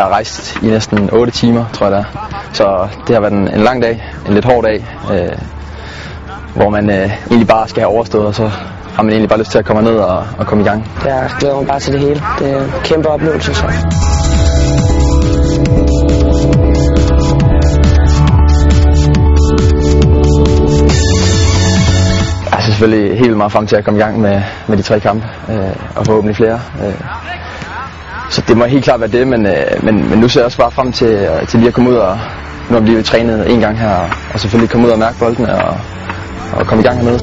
har rejst i næsten 8 timer, tror jeg det er. Så det har været en, en lang dag, en lidt hård dag, øh, hvor man øh, egentlig bare skal have overstået, og så har man egentlig bare lyst til at komme ned og, og komme i gang. Jeg glæder mig bare til det hele. Det er en kæmpe oplevelse, så. Jeg er selvfølgelig helt meget frem til at komme i gang med, med de tre kampe, øh, og forhåbentlig flere. Øh. Så det må helt klart være det, men, øh, men, men nu ser jeg også bare frem til, øh, til lige at komme ud og nu har vi lige trænet en gang her, og selvfølgelig komme ud og mærke boldene og, og komme i gang hernede.